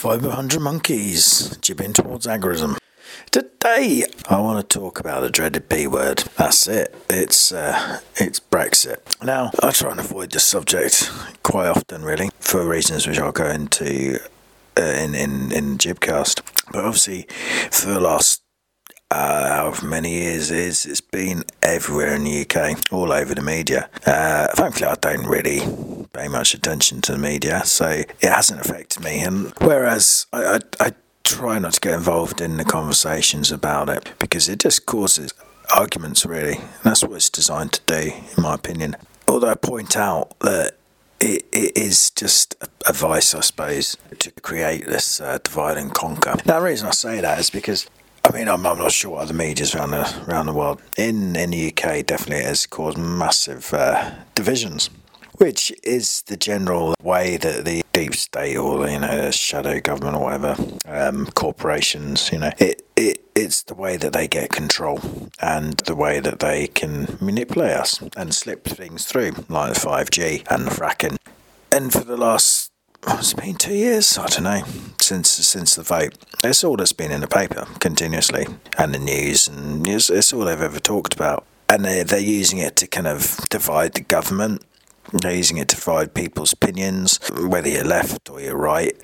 500 monkeys jibbing towards agorism. Today, I want to talk about the dreaded B word. That's it. It's uh, it's Brexit. Now, I try and avoid this subject quite often, really, for reasons which I'll go into uh, in in in Jibcast. But obviously, for the last uh, however many years it is, it's been everywhere in the UK, all over the media. Uh, thankfully, I don't really pay much attention to the media, so it hasn't affected me. And whereas I, I, I try not to get involved in the conversations about it because it just causes arguments, really. And that's what it's designed to do, in my opinion. Although I point out that it, it is just a vice, I suppose, to create this uh, divide and conquer. Now, the reason I say that is because I mean, I'm, I'm not sure what other media's around the around the world. In in the UK, definitely it has caused massive uh, divisions, which is the general way that the deep state or you know shadow government or whatever um, corporations, you know, it, it it's the way that they get control and the way that they can manipulate us and slip things through, like five G and fracking. And for the last it's been two years. I don't know since since the vote. It's all that's been in the paper continuously and the news, and it's, it's all they've ever talked about. And they they're using it to kind of divide the government. They're using it to divide people's opinions, whether you're left or you're right.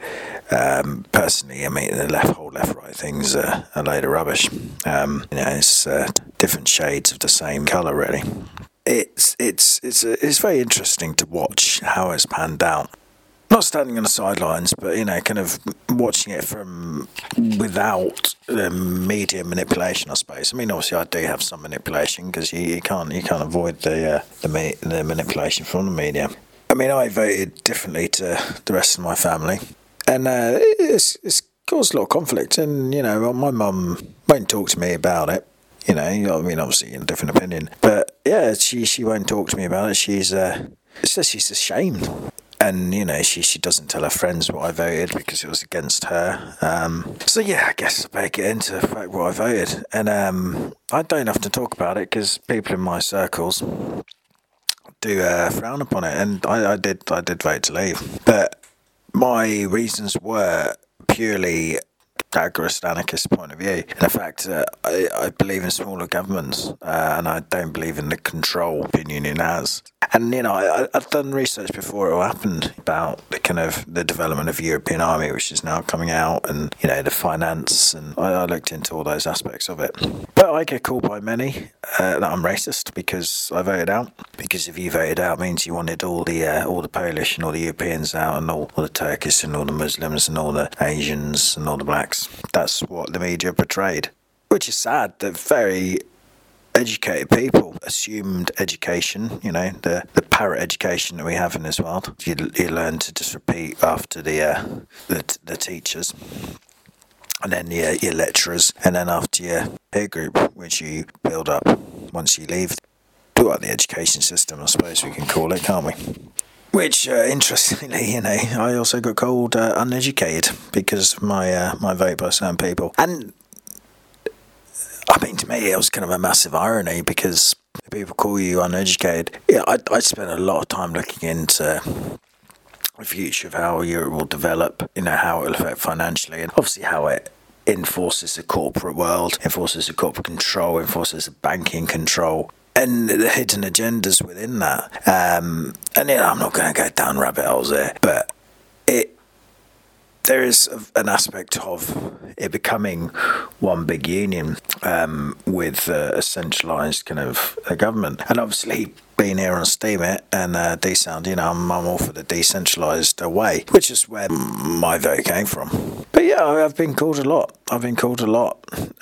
Um, personally, I mean, the left, whole left, right things are a load of rubbish. Um, you know, it's uh, different shades of the same colour, really. It's it's it's it's very interesting to watch how it's panned out not standing on the sidelines, but you know, kind of watching it from without the media manipulation. I suppose. I mean, obviously, I do have some manipulation because you, you can't you can't avoid the uh, the the manipulation from the media. I mean, I voted differently to the rest of my family, and uh, it's it's caused a lot of conflict. And you know, my mum won't talk to me about it. You know, I mean, obviously, in a different opinion, but yeah, she she won't talk to me about it. She's uh, it's just she's ashamed and you know she she doesn't tell her friends what I voted because it was against her. Um, so yeah, I guess I better get into the fact what I voted, and um, I don't to talk about it because people in my circles do uh, frown upon it, and I, I did I did vote to leave, but my reasons were purely agorist anarchist point of view. In fact, uh, I, I, believe in smaller governments, uh, and I don't believe in the control European Union has. And you know, I, have done research before it all happened about the kind of the development of European Army, which is now coming out, and you know the finance, and I, I looked into all those aspects of it. But I get called by many uh, that I'm racist because I voted out. Because if you voted out, means you wanted all the uh, all the Polish and all the Europeans out, and all, all the Turkish and all the Muslims and all the Asians and all the blacks. That's what the media portrayed, which is sad. They're very educated people, assumed education, you know, the, the parrot education that we have in this world. You, you learn to just repeat after the, uh, the, the teachers and then your, your lecturers, and then after your peer group, which you build up once you leave. Throughout the education system, I suppose we can call it, can't we? Which, uh, interestingly, you know, I also got called uh, uneducated because my uh, my vote by certain people, and I mean, to me, it was kind of a massive irony because people call you uneducated. Yeah, I, I spent a lot of time looking into the future of how Europe will develop, you know, how it will affect financially, and obviously how it enforces the corporate world, enforces the corporate control, enforces the banking control, and the hidden agendas within that. Um, and you know, I'm not going to go down rabbit holes there, but it there is an aspect of it becoming one big union um, with uh, a centralised kind of uh, government. And obviously, being here on Steemit and uh, D-Sound, you know, I'm, I'm all for the decentralised way, which is where my vote came from. But yeah, I've been called a lot. I've been called a lot.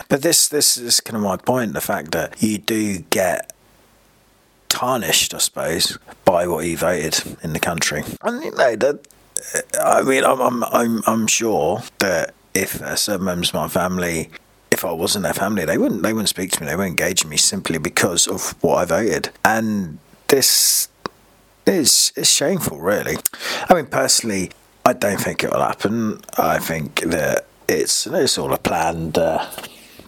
But this this is kind of my point: the fact that you do get tarnished, I suppose, by what you voted in the country. And you know that I mean, I'm, I'm, I'm, I'm sure that if uh, certain members of my family, if I wasn't their family, they wouldn't, they wouldn't speak to me, they wouldn't engage me simply because of what I voted. And this is, is shameful, really. I mean, personally, I don't think it will happen. I think that it's it's all a planned uh,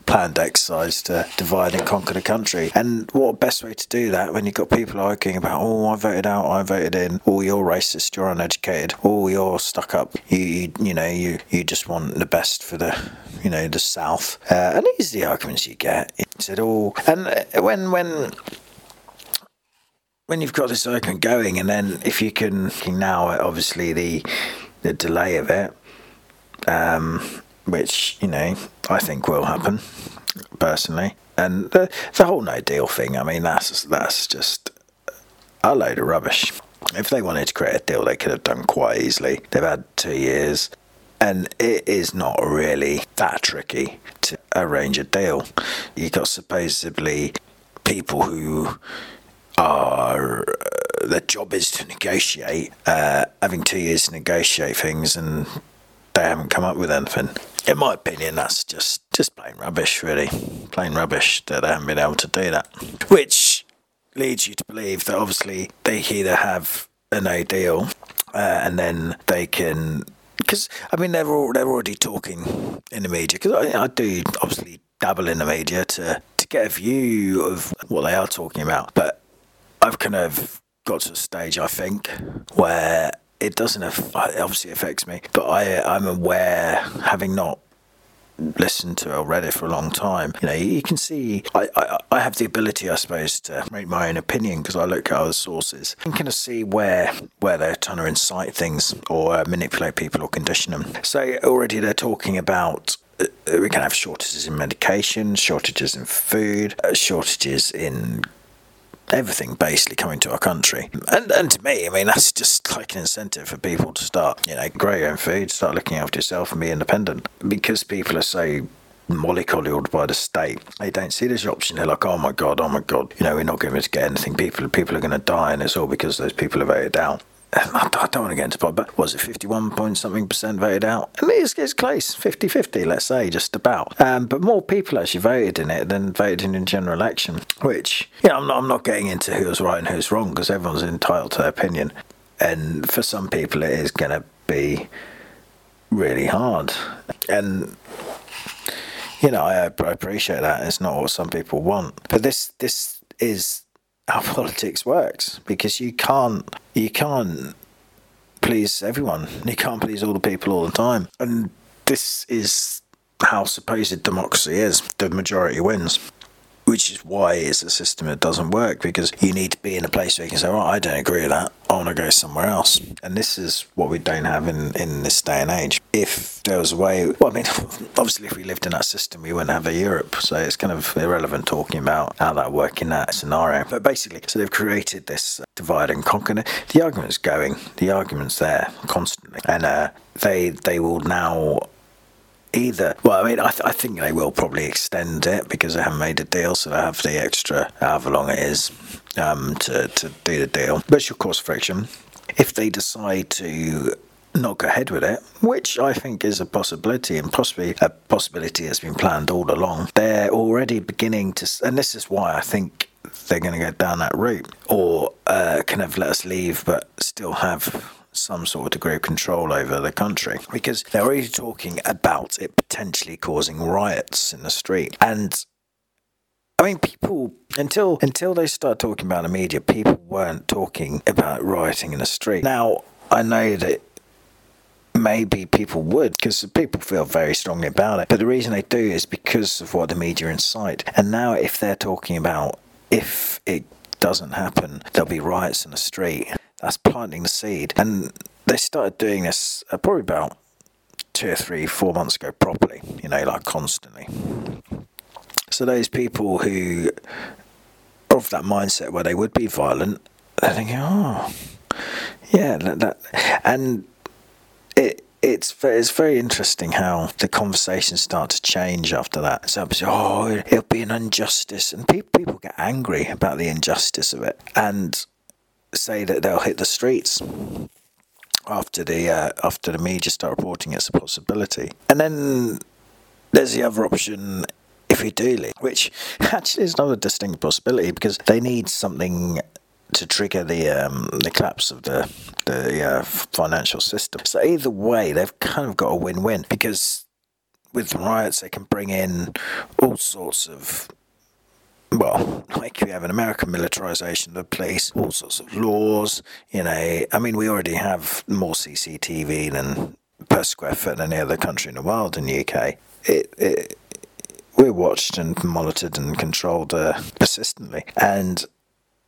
planned exercise to divide and conquer the country. And what best way to do that when you've got people arguing about, oh, I voted out, I voted in, oh, you're racist, you're uneducated, oh, you're stuck up, you, you, you know, you, you just want the best for the, you know, the South. Uh, and these are the arguments you get. It's at all. and uh, when, when, when you've got this argument going, and then if you can now, obviously the the delay of it, um, which you know I think will happen personally, and the the whole no deal thing. I mean, that's that's just a load of rubbish. If they wanted to create a deal, they could have done quite easily. They've had two years, and it is not really that tricky to arrange a deal. You got supposedly people who are their job is to negotiate, uh, having two years to negotiate things, and they haven't come up with anything. In my opinion, that's just just plain rubbish, really, plain rubbish that they haven't been able to do that. Which leads you to believe that obviously they either have an no deal, uh, and then they can. Because I mean they're all, they're already talking in the media. Because I, I do obviously dabble in the media to to get a view of what they are talking about, but I've kind of got to a stage, I think, where it doesn't it obviously affects me, but I, I'm aware, having not listened to or read it for a long time, you know, you can see I, I, I have the ability, I suppose, to make my own opinion because I look at other sources and kind of see where where they're trying to incite things or uh, manipulate people or condition them. So already they're talking about uh, we can have shortages in medication, shortages in food, uh, shortages in everything basically coming to our country. And and to me, I mean, that's just like an incentive for people to start, you know, grow your own food, start looking after yourself and be independent. Because people are so mollycoddled by the state. They don't see this option. They're like, oh my god, oh my god, you know, we're not going to get anything. People people are going to die, and it's all because those people are voted out. I don't want to get into pot, but was it 51 point something percent voted out? I mean, it's, it's close, 50 50, let's say, just about. Um, but more people actually voted in it than voted in the general election, which, you know, I'm not, I'm not getting into who's right and who's wrong because everyone's entitled to their opinion. And for some people, it is going to be really hard. And you know, I, I appreciate that. It's not what some people want, but this this is how politics works because you can't you can't please everyone. You can't please all the people all the time. And this is how supposed democracy is. The majority wins which is why it's a system that doesn't work because you need to be in a place where you can say, "Well, I don't agree with that. I want to go somewhere else." And this is what we don't have in in this day and age. If there was a way, well, I mean, obviously, if we lived in that system, we wouldn't have a Europe. So it's kind of irrelevant talking about how that work in that scenario. But basically, so they've created this uh, divide and conquer. The argument's going. The argument's there constantly, and uh, they they will now either. Well, I mean, I, th- I think they will probably extend it because they haven't made a deal, so they have the extra however long it is um, to, to do the deal, which will cause friction. If they decide to not go ahead with it, which I think is a possibility and possibly a possibility that's been planned all along, they're already beginning to, and this is why I think they're going to go down that route, or uh, kind of let us leave but still have some sort of degree of control over the country because they're already talking about it potentially causing riots in the street. And I mean, people until until they start talking about the media, people weren't talking about rioting in the street. Now I know that maybe people would because people feel very strongly about it. But the reason they do is because of what the media incite. And now, if they're talking about if it doesn't happen, there'll be riots in the street that's planting the seed. And they started doing this uh, probably about two or three, four months ago properly, you know, like constantly. So those people who are of that mindset where they would be violent, they're thinking, oh, yeah, that, that and it it's it's very interesting how the conversations start to change after that. So, oh, it'll be an injustice, and people people get angry about the injustice of it, and say that they'll hit the streets after the uh, after the media start reporting it's a possibility. And then there's the other option if we do leave, which actually is not a distinct possibility because they need something to trigger the um, the collapse of the the uh, financial system. So either way, they've kind of got a win-win because with riots, they can bring in all sorts of well, like we have an American militarization of the police, all sorts of laws. You know, I mean, we already have more CCTV than per square foot than any other country in the world in the UK. It, it we're watched and monitored and controlled uh, persistently, and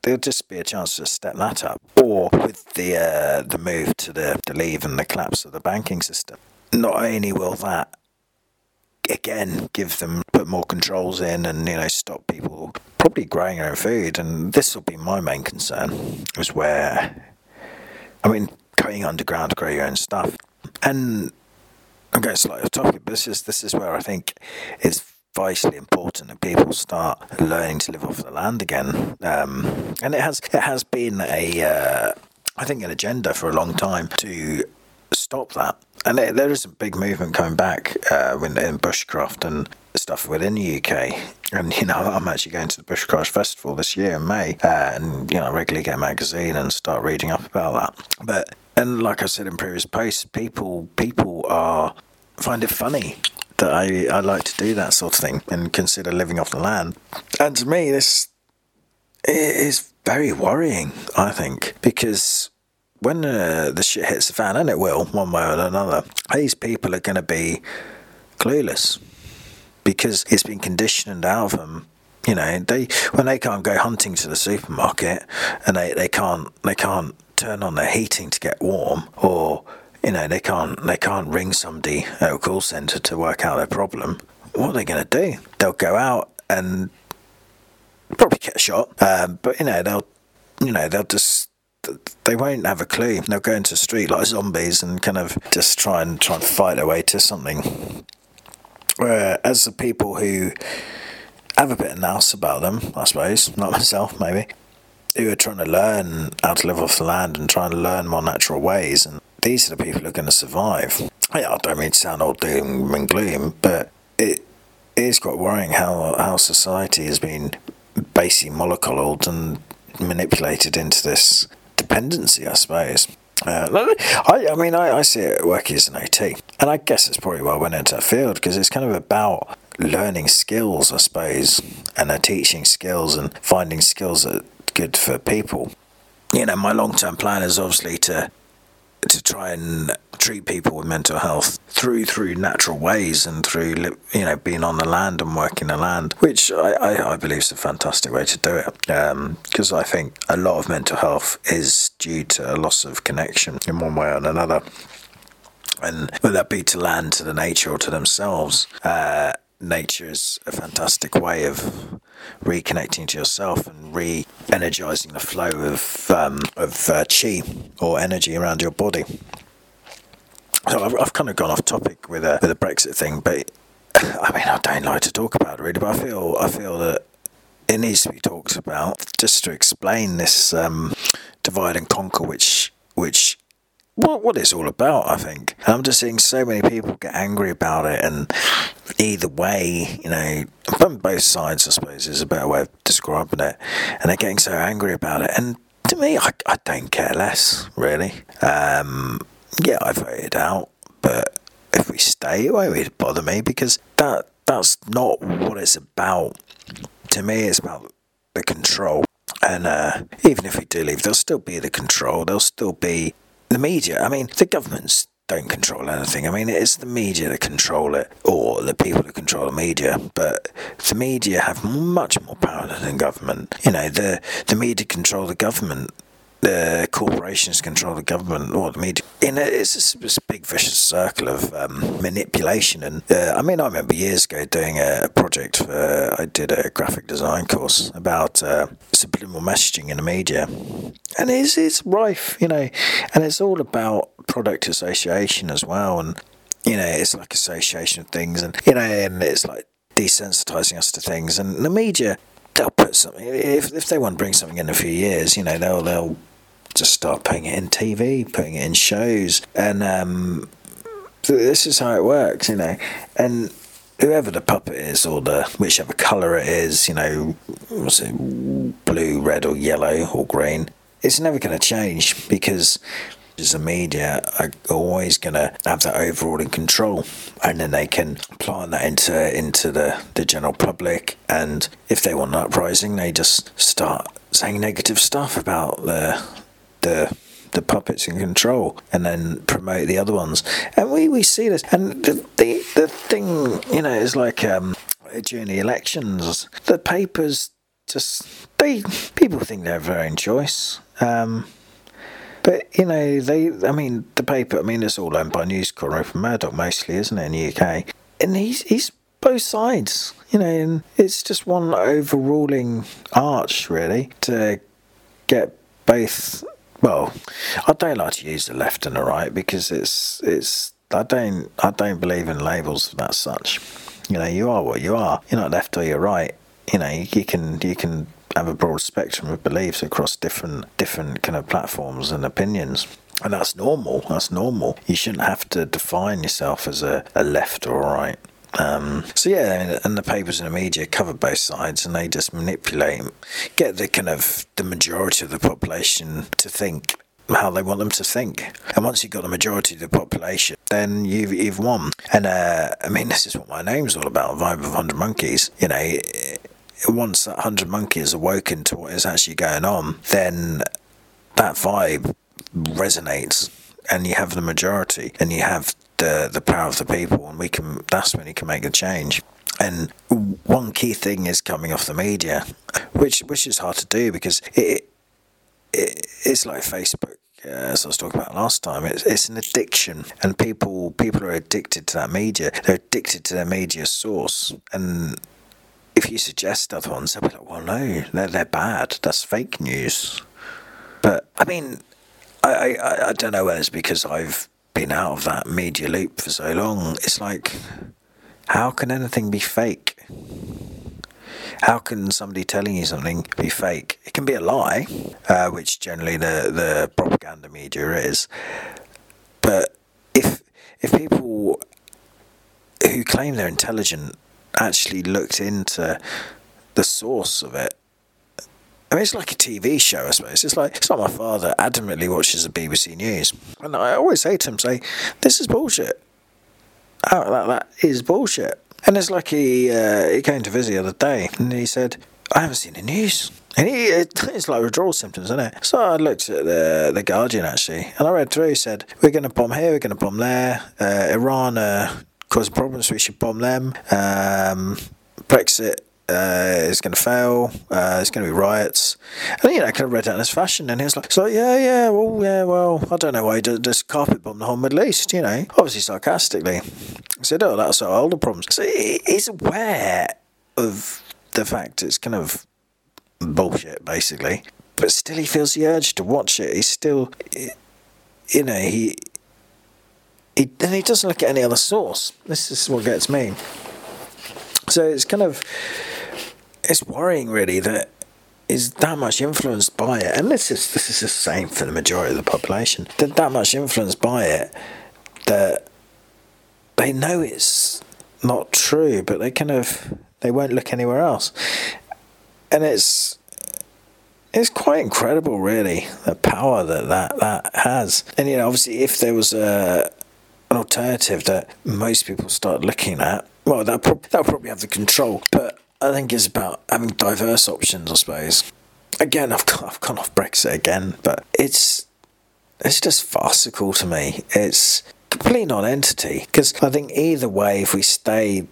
there'll just be a chance to step that up. Or with the uh, the move to the, the leave and the collapse of the banking system, not only will that again give them put more controls in and you know stop people probably growing their own food and this will be my main concern is where I mean going underground to grow your own stuff and I'm going slightly off topic but this is this is where I think it's vitally important that people start learning to live off the land again. Um, and it has it has been a uh, I think an agenda for a long time to stop that. And there is a big movement coming back uh, in, in bushcraft and stuff within the UK. And you know, I'm actually going to the Bushcraft Festival this year in May, uh, and you know, regularly get a magazine and start reading up about that. But and like I said in previous posts, people people are find it funny that I, I like to do that sort of thing and consider living off the land. And to me, this is very worrying, I think, because when uh, the shit hits the fan, and it will, one way or another, these people are going to be clueless because it's been conditioned out of them. You know, they when they can't go hunting to the supermarket and they, they can't they can't turn on their heating to get warm or you know, they can't they can't ring somebody at a call centre to work out their problem. What are they going to do? They'll go out and probably get shot, um, but you know they'll you know they'll just they won't have a clue. They'll go into the street like zombies and kind of just try and try and fight their way to something. Whereas the people who have a bit of nous about them, I suppose, not myself maybe, who are trying to learn how to live off the land and trying to learn more natural ways and these are the people who are going to survive. I don't mean to sound all doom and gloom, but it is quite worrying how how society has been basically mollycoddled and manipulated into this dependency, I suppose. Uh, I, I mean, I, I see it working as an OT, and I guess it's probably why I went into that field because it's kind of about learning skills, I suppose, and uh, teaching skills and finding skills that are good for people. You know, my long term plan is obviously to to try and treat people with mental health through through natural ways and through you know being on the land and working the land, which I, I, I believe is a fantastic way to do it. Because um, I think a lot of mental health is due to a loss of connection in one way or another, and whether that be to land, to the nature, or to themselves. Uh, nature is a fantastic way of reconnecting to yourself and re-energizing the flow of um, of uh, chi or energy around your body. So I've, I've kind of gone off topic with a with a Brexit thing, but I mean I don't like to talk about it really, but I feel I feel that it needs to be talked about just to explain this um, divide and conquer, which which what what it's all about. I think I'm just seeing so many people get angry about it, and either way, you know, from both sides, I suppose is a better way of describing it, and they're getting so angry about it. And to me, I, I don't care less really. Um, yeah, I voted out, but if we stay, it won't really bother me because that that's not what it's about. To me, it's about the control. And uh, even if we do leave, there'll still be the control. There'll still be the media, I mean, the governments don't control anything. I mean, it's the media that control it, or the people who control the media. But the media have much more power than government. You know, the the media control the government the corporations control the government or the media. You know, it's this big vicious circle of um, manipulation. And uh, I mean, I remember years ago doing a project. For, I did a graphic design course about uh, subliminal messaging in the media, and it's it's rife, you know, and it's all about product association as well. And you know, it's like association of things, and you know, and it's like desensitizing us to things. And the media they'll put something if if they want to bring something in a few years, you know, they'll they'll just start putting it in TV, putting it in shows, and um, this is how it works, you know. And whoever the puppet is, or the whichever color it is, you know, was it blue, red, or yellow, or green, it's never going to change because Is the media are always going to have that overall in control, and then they can plant that into into the the general public. And if they want an uprising, they just start saying negative stuff about the the the puppets in control and then promote the other ones. And we, we see this. And the, the, the thing, you know, is like um, during the elections, the papers just, they, people think they have their own choice. Um, but you know, they. I mean, the paper. I mean, it's all owned by News Corp and Murdoch mostly, isn't it, in the UK? And he's he's both sides. You know, and it's just one overruling arch, really, to get both. Well, I don't like to use the left and the right because it's it's. I don't I don't believe in labels that such. You know, you are what you are. You're not left or you're right. You know, you can you can have a broad spectrum of beliefs across different different kind of platforms and opinions. And that's normal. That's normal. You shouldn't have to define yourself as a, a left or a right. Um, so yeah, and the papers and the media cover both sides, and they just manipulate, get the kind of the majority of the population to think how they want them to think. And once you've got the majority of the population, then you've you've won. And uh, I mean, this is what my name's all about, Vibe of Hundred Monkeys. You know, once that hundred monkeys awoken to what is actually going on, then that vibe resonates, and you have the majority, and you have the the power of the people, and we can. That's when you can make a change. And one key thing is coming off the media, which which is hard to do because it, it it's like Facebook. Uh, as I was talking about last time, it's, it's an addiction, and people people are addicted to that media. They're addicted to their media source, and if you suggest other ones, they'll be like, well, no, they're, they're bad. That's fake news. But, I mean, I, I, I don't know whether it's because I've been out of that media loop for so long. It's like, how can anything be fake? How can somebody telling you something be fake? It can be a lie, uh, which generally the, the propaganda media is. But if if people who claim they're intelligent actually looked into the source of it. I mean, it's like a TV show, I suppose. It's like it's like my father adamantly watches the BBC News, and I always say to him, "Say, this is bullshit. Oh, that that is bullshit." And it's like he uh, he came to visit the other day, and he said, "I haven't seen the news." And he, it's like withdrawal symptoms, isn't it? So I looked at the the Guardian actually, and I read through. He said, "We're going to bomb here, we're going to bomb there. Uh, Iran uh, problems. We should bomb them. Um, Brexit uh, is going to fail. Uh, it's going to be riots. And, you know, kind of read that in his fashion. And he was like, so, yeah, yeah, well, yeah, well, I don't know why he does carpet bomb the whole Middle East, you know, obviously sarcastically. I said, oh, that's our older problems. So he's aware of the fact it's kind of bullshit, basically. But still, he feels the urge to watch it. He's still, you know, he he, and he doesn't look at any other source. This is what gets me. So it's kind of it's worrying really that is that much influenced by it, and this is this is the same for the majority of the population. That that much influenced by it that they know it's not true, but they kind of they won't look anywhere else, and it's it's quite incredible, really, the power that that, that has. And you know, obviously, if there was a an alternative that most people start looking at. Well, that pro- that'll probably have the control, but I think it's about having diverse options. I suppose. Again, I've I've gone off Brexit again, but it's it's just farcical to me. It's complete non-entity because I think either way, if we stay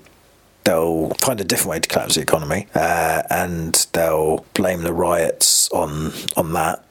they'll find a different way to collapse the economy, uh, and they'll blame the riots on on that.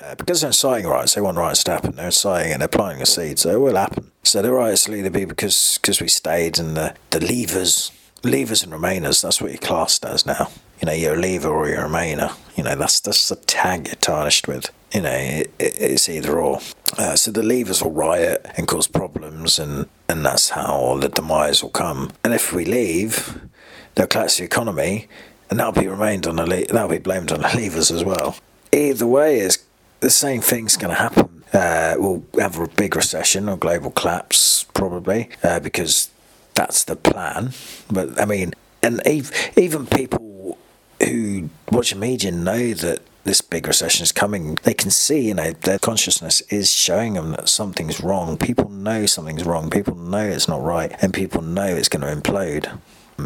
Uh, because they're inciting riots, they want riots to happen. They're inciting and they're planting a seed, so it will happen. So the riots will either be because because we stayed and the, the leavers, leavers and remainers, that's what you're classed as now. You know, you're a leaver or you're a remainer. You know, that's that's the tag you're tarnished with. You know, it, it, it's either or. Uh, so the leavers will riot and cause problems, and, and that's how the demise will come. And if we leave, they'll collapse the economy, and that'll be remained on the le- that'll be blamed on the leavers as well. Either way, is the same thing's going to happen. Uh, we'll have a big recession or global collapse probably uh, because that's the plan. But I mean, and even people who watch the media know that this big recession is coming, they can see, you know, their consciousness is showing them that something's wrong. People know something's wrong. People know it's not right, and people know it's going to implode.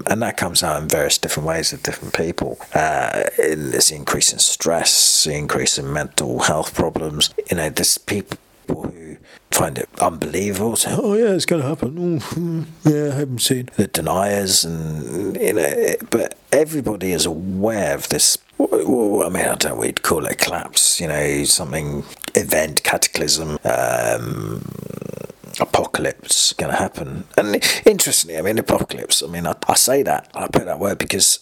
And that comes out in various different ways with different people. Uh, there's the increase in stress, the increase in mental health problems. You know, there's people who find it unbelievable. Say, "Oh yeah, it's going to happen." Oh, yeah, I haven't seen the deniers, and you know, but everybody is aware of this. Well, I mean, I don't. We'd call it collapse. You know, something event, cataclysm. Um, apocalypse going to happen. And interestingly, I mean, apocalypse, I mean, I, I say that, I put that word because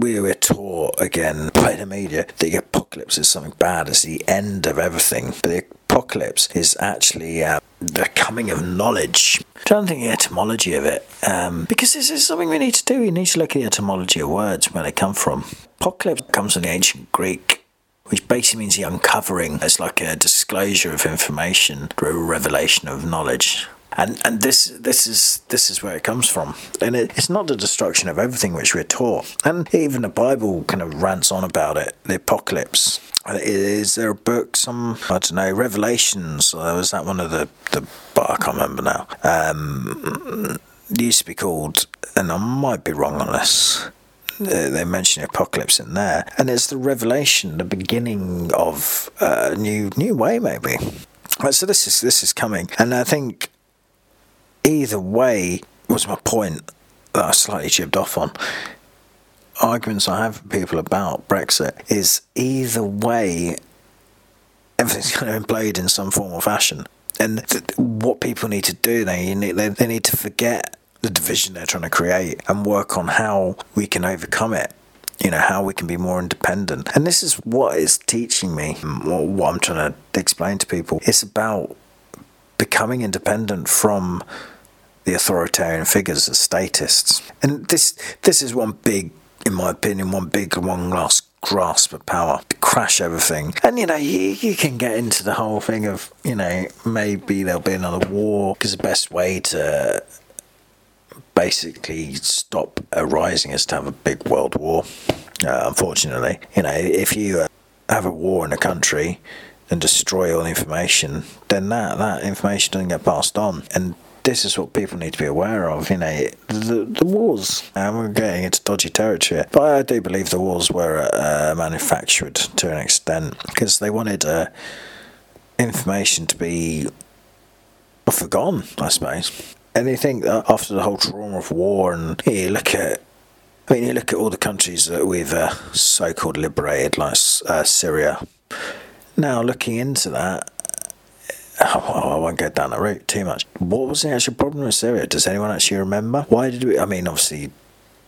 we were taught again by the media that the apocalypse is something bad, it's the end of everything. But the apocalypse is actually uh, the coming of knowledge. I'm trying to think the etymology of it, um, because this is something we need to do. We need to look at the etymology of words, where they come from. Apocalypse comes from the ancient Greek which basically means the uncovering as like a disclosure of information through a revelation of knowledge. And and this this is this is where it comes from, and it, it's not the destruction of everything which we're taught. And even the Bible kind of rants on about it. The apocalypse. Is there a book? Some I don't know. Revelations. Or was that one of the the? But I can't remember now. Um, used to be called, and I might be wrong on this uh, they mention apocalypse in there, and it's the revelation, the beginning of a new new way, maybe. So this is this is coming, and I think either way was my point that I slightly chipped off on. Arguments I have with people about Brexit is either way, everything's going to implode in some form or fashion. And th- what people need to do, they need, they, they need to forget the division they're trying to create and work on how we can overcome it you know how we can be more independent and this is what is teaching me what i'm trying to explain to people it's about becoming independent from the authoritarian figures the statists. And this this is one big in my opinion one big one last grasp of power. To crash everything. And you know you, you can get into the whole thing of you know maybe there'll be another war because the best way to basically stop a rising is to have a big world war. Uh, unfortunately, you know, if you uh, have a war in a country and destroy all information, then that that information doesn't get passed on, and this is what people need to be aware of. You know, the, the wars, and we're getting into dodgy territory, but I do believe the wars were uh, manufactured to an extent because they wanted uh, information to be forgotten, I suppose. And you think that after the whole trauma of war, and you look at, I mean, you look at all the countries that we've uh, so-called liberated, like uh, Syria. Now, looking into that, oh, I won't go down that route too much. What was the actual problem with Syria? Does anyone actually remember? Why did we? I mean, obviously,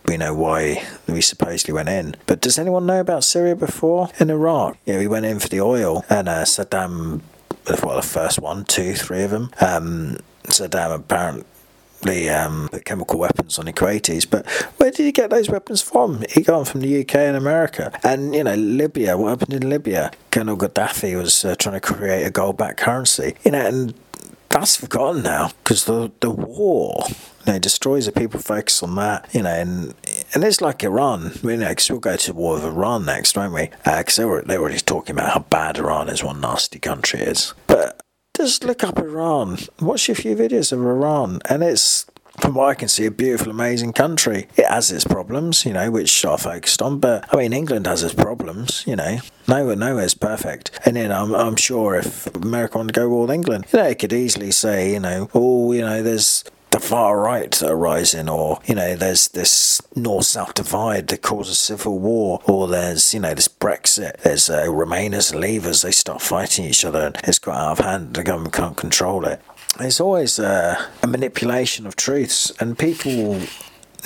we know why we supposedly went in. But does anyone know about Syria before? In Iraq, yeah, we went in for the oil, and uh, Saddam, well, the first one, two, three of them. Um, Saddam apparently the um, chemical weapons on the Kuwaitis. But where did he get those weapons from? He got them from the UK and America. And, you know, Libya, what happened in Libya? Colonel Gaddafi was uh, trying to create a gold backed currency. You know, and that's forgotten now because the, the war. You know, destroys the people focus on that, you know, and and it's like Iran, you know, because we'll go to war with Iran next, won't we? Because uh, they were they were already talking about how bad Iran is, what nasty country is. But just look up Iran. Watch a few videos of Iran, and it's from what I can see, a beautiful, amazing country. It has its problems, you know, which I focused on. But I mean, England has its problems, you know. Nowhere, nowhere's perfect. And then I'm, I'm sure if America wanted to go with England, you know, it could easily say, you know, oh, you know, there's the far right that are rising, or you know, there's this north-south divide that causes civil war, or there's you know this Brexit, there's uh, Remainers and Leavers, they start fighting each other, and it's got out of hand. The government can't control it. There's always uh, a manipulation of truths, and people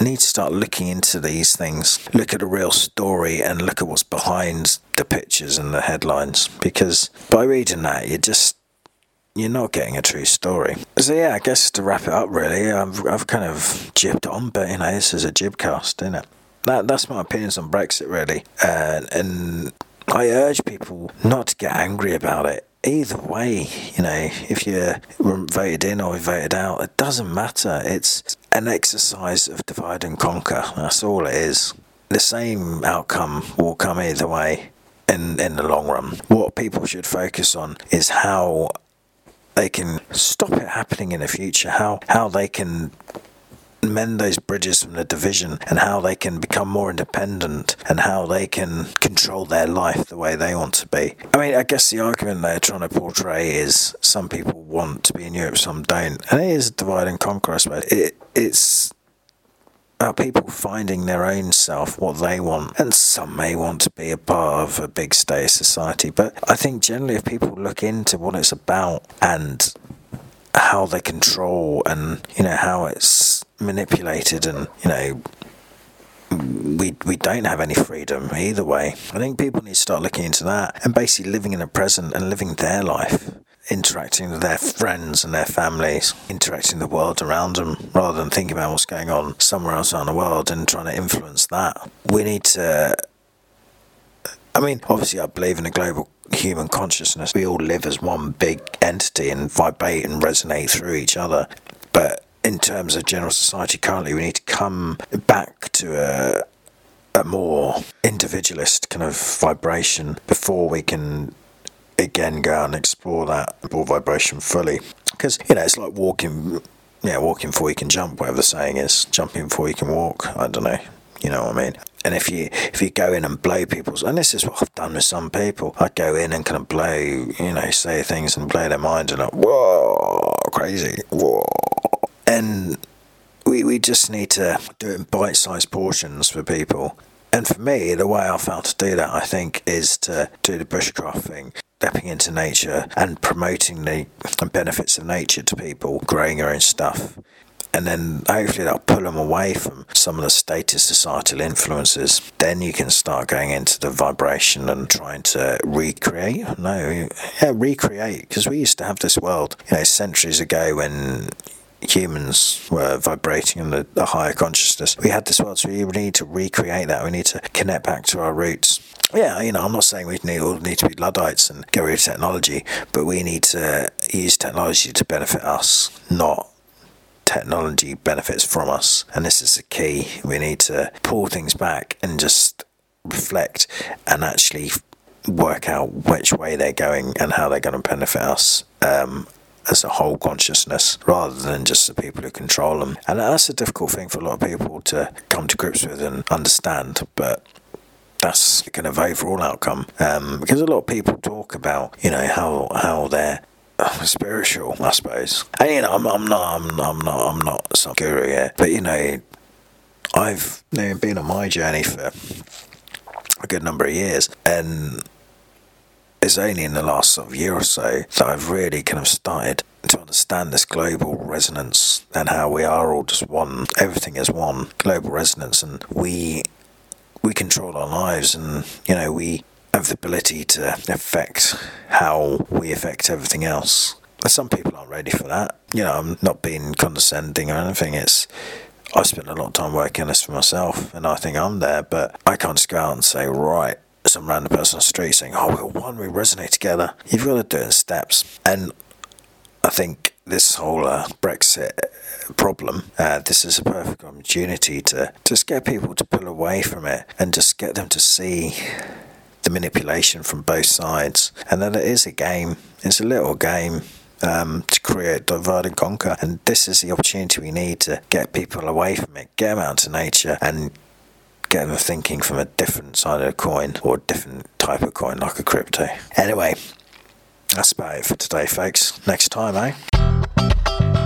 need to start looking into these things, look at the real story, and look at what's behind the pictures and the headlines. Because by reading that, you just you're not getting a true story. So yeah, I guess to wrap it up, really, I've I've kind of jibbed on, but you know, this is a jibcast, isn't it? That that's my opinions on Brexit, really, and and I urge people not to get angry about it. Either way, you know, if you're voted in or voted out, it doesn't matter. It's an exercise of divide and conquer. That's all it is. The same outcome will come either way. in in the long run. What people should focus on is how they can stop it happening in the future. How how they can mend those bridges from the division and how they can become more independent and how they can control their life the way they want to be. I mean, I guess the argument they're trying to portray is some people want to be in Europe, some don't, and it is a divide and conquer. I suppose it, it's about people finding their own self, what they want, and some may want to be a part of a big state society. But I think generally, if people look into what it's about and how they control and you know how it's manipulated and you know we we don't have any freedom either way. I think people need to start looking into that and basically living in the present and living their life, interacting with their friends and their families, interacting with the world around them, rather than thinking about what's going on somewhere else around the world and trying to influence that. We need to. I mean, obviously, I believe in a global human consciousness. We all live as one big entity and vibrate and resonate through each other. But in terms of general society currently, we need to come back to a, a more individualist kind of vibration before we can again go and explore that ball vibration fully. Because, you know, it's like walking, yeah, walking before you can jump, whatever the saying is, jumping before you can walk. I don't know. You know what I mean? And if you if you go in and blow people's, and this is what I've done with some people, I go in and kind of blow, you know, say things and blow their mind and like, whoa, crazy, whoa, and we we just need to do it in bite-sized portions for people. And for me, the way I found to do that, I think, is to do the bushcraft thing, stepping into nature and promoting the benefits of nature to people, growing your own stuff and then hopefully that'll pull them away from some of the status societal influences. Then you can start going into the vibration and trying to recreate. No, yeah, recreate because we used to have this world, you know, centuries ago when humans were vibrating in the, the higher consciousness. We had this world, so we need to recreate that. We need to connect back to our roots yeah, you know, I'm not saying we need all need to be Luddites and get rid of technology, but we need to use technology to benefit us, not technology benefits from us. And this is the key. We need to pull things back and just reflect and actually work out which way they're going and how they're going to benefit us um, as a whole consciousness rather than just the people who control them. And that's a difficult thing for a lot of people to come to grips with and understand. But that's kind of overall outcome um, because a lot of people talk about you know how how they're spiritual, I suppose. And you know, I'm, I'm not, I'm, I'm not, I'm not some guru yet, but you know, I've you know, been on my journey for a good number of years, and it's only in the last sort of year or so that I've really kind of started to understand this global resonance and how we are all just one. Everything is one global resonance, and we we control our lives, and you know we have the ability to affect how we affect everything else. Some people aren't ready for that. You know, I'm not being condescending or anything. It's I spent a lot of time working on this for myself, and I think I'm there. But I can't just go out and say, right, some random person on the street saying, "Oh, we're one, we resonate together." You've got to do it in steps, and I think this whole uh, Brexit problem, uh, this is a perfect opportunity to just get people to pull away from it and just get them to see the manipulation from both sides, and that it is a game. It's a little game um, to create divide and conquer, and this is the opportunity we need to get people away from it, get them out to nature, and get them thinking from a different side of the coin or a different type of coin, like a crypto. Anyway, that's about it for today, folks. Next time, eh?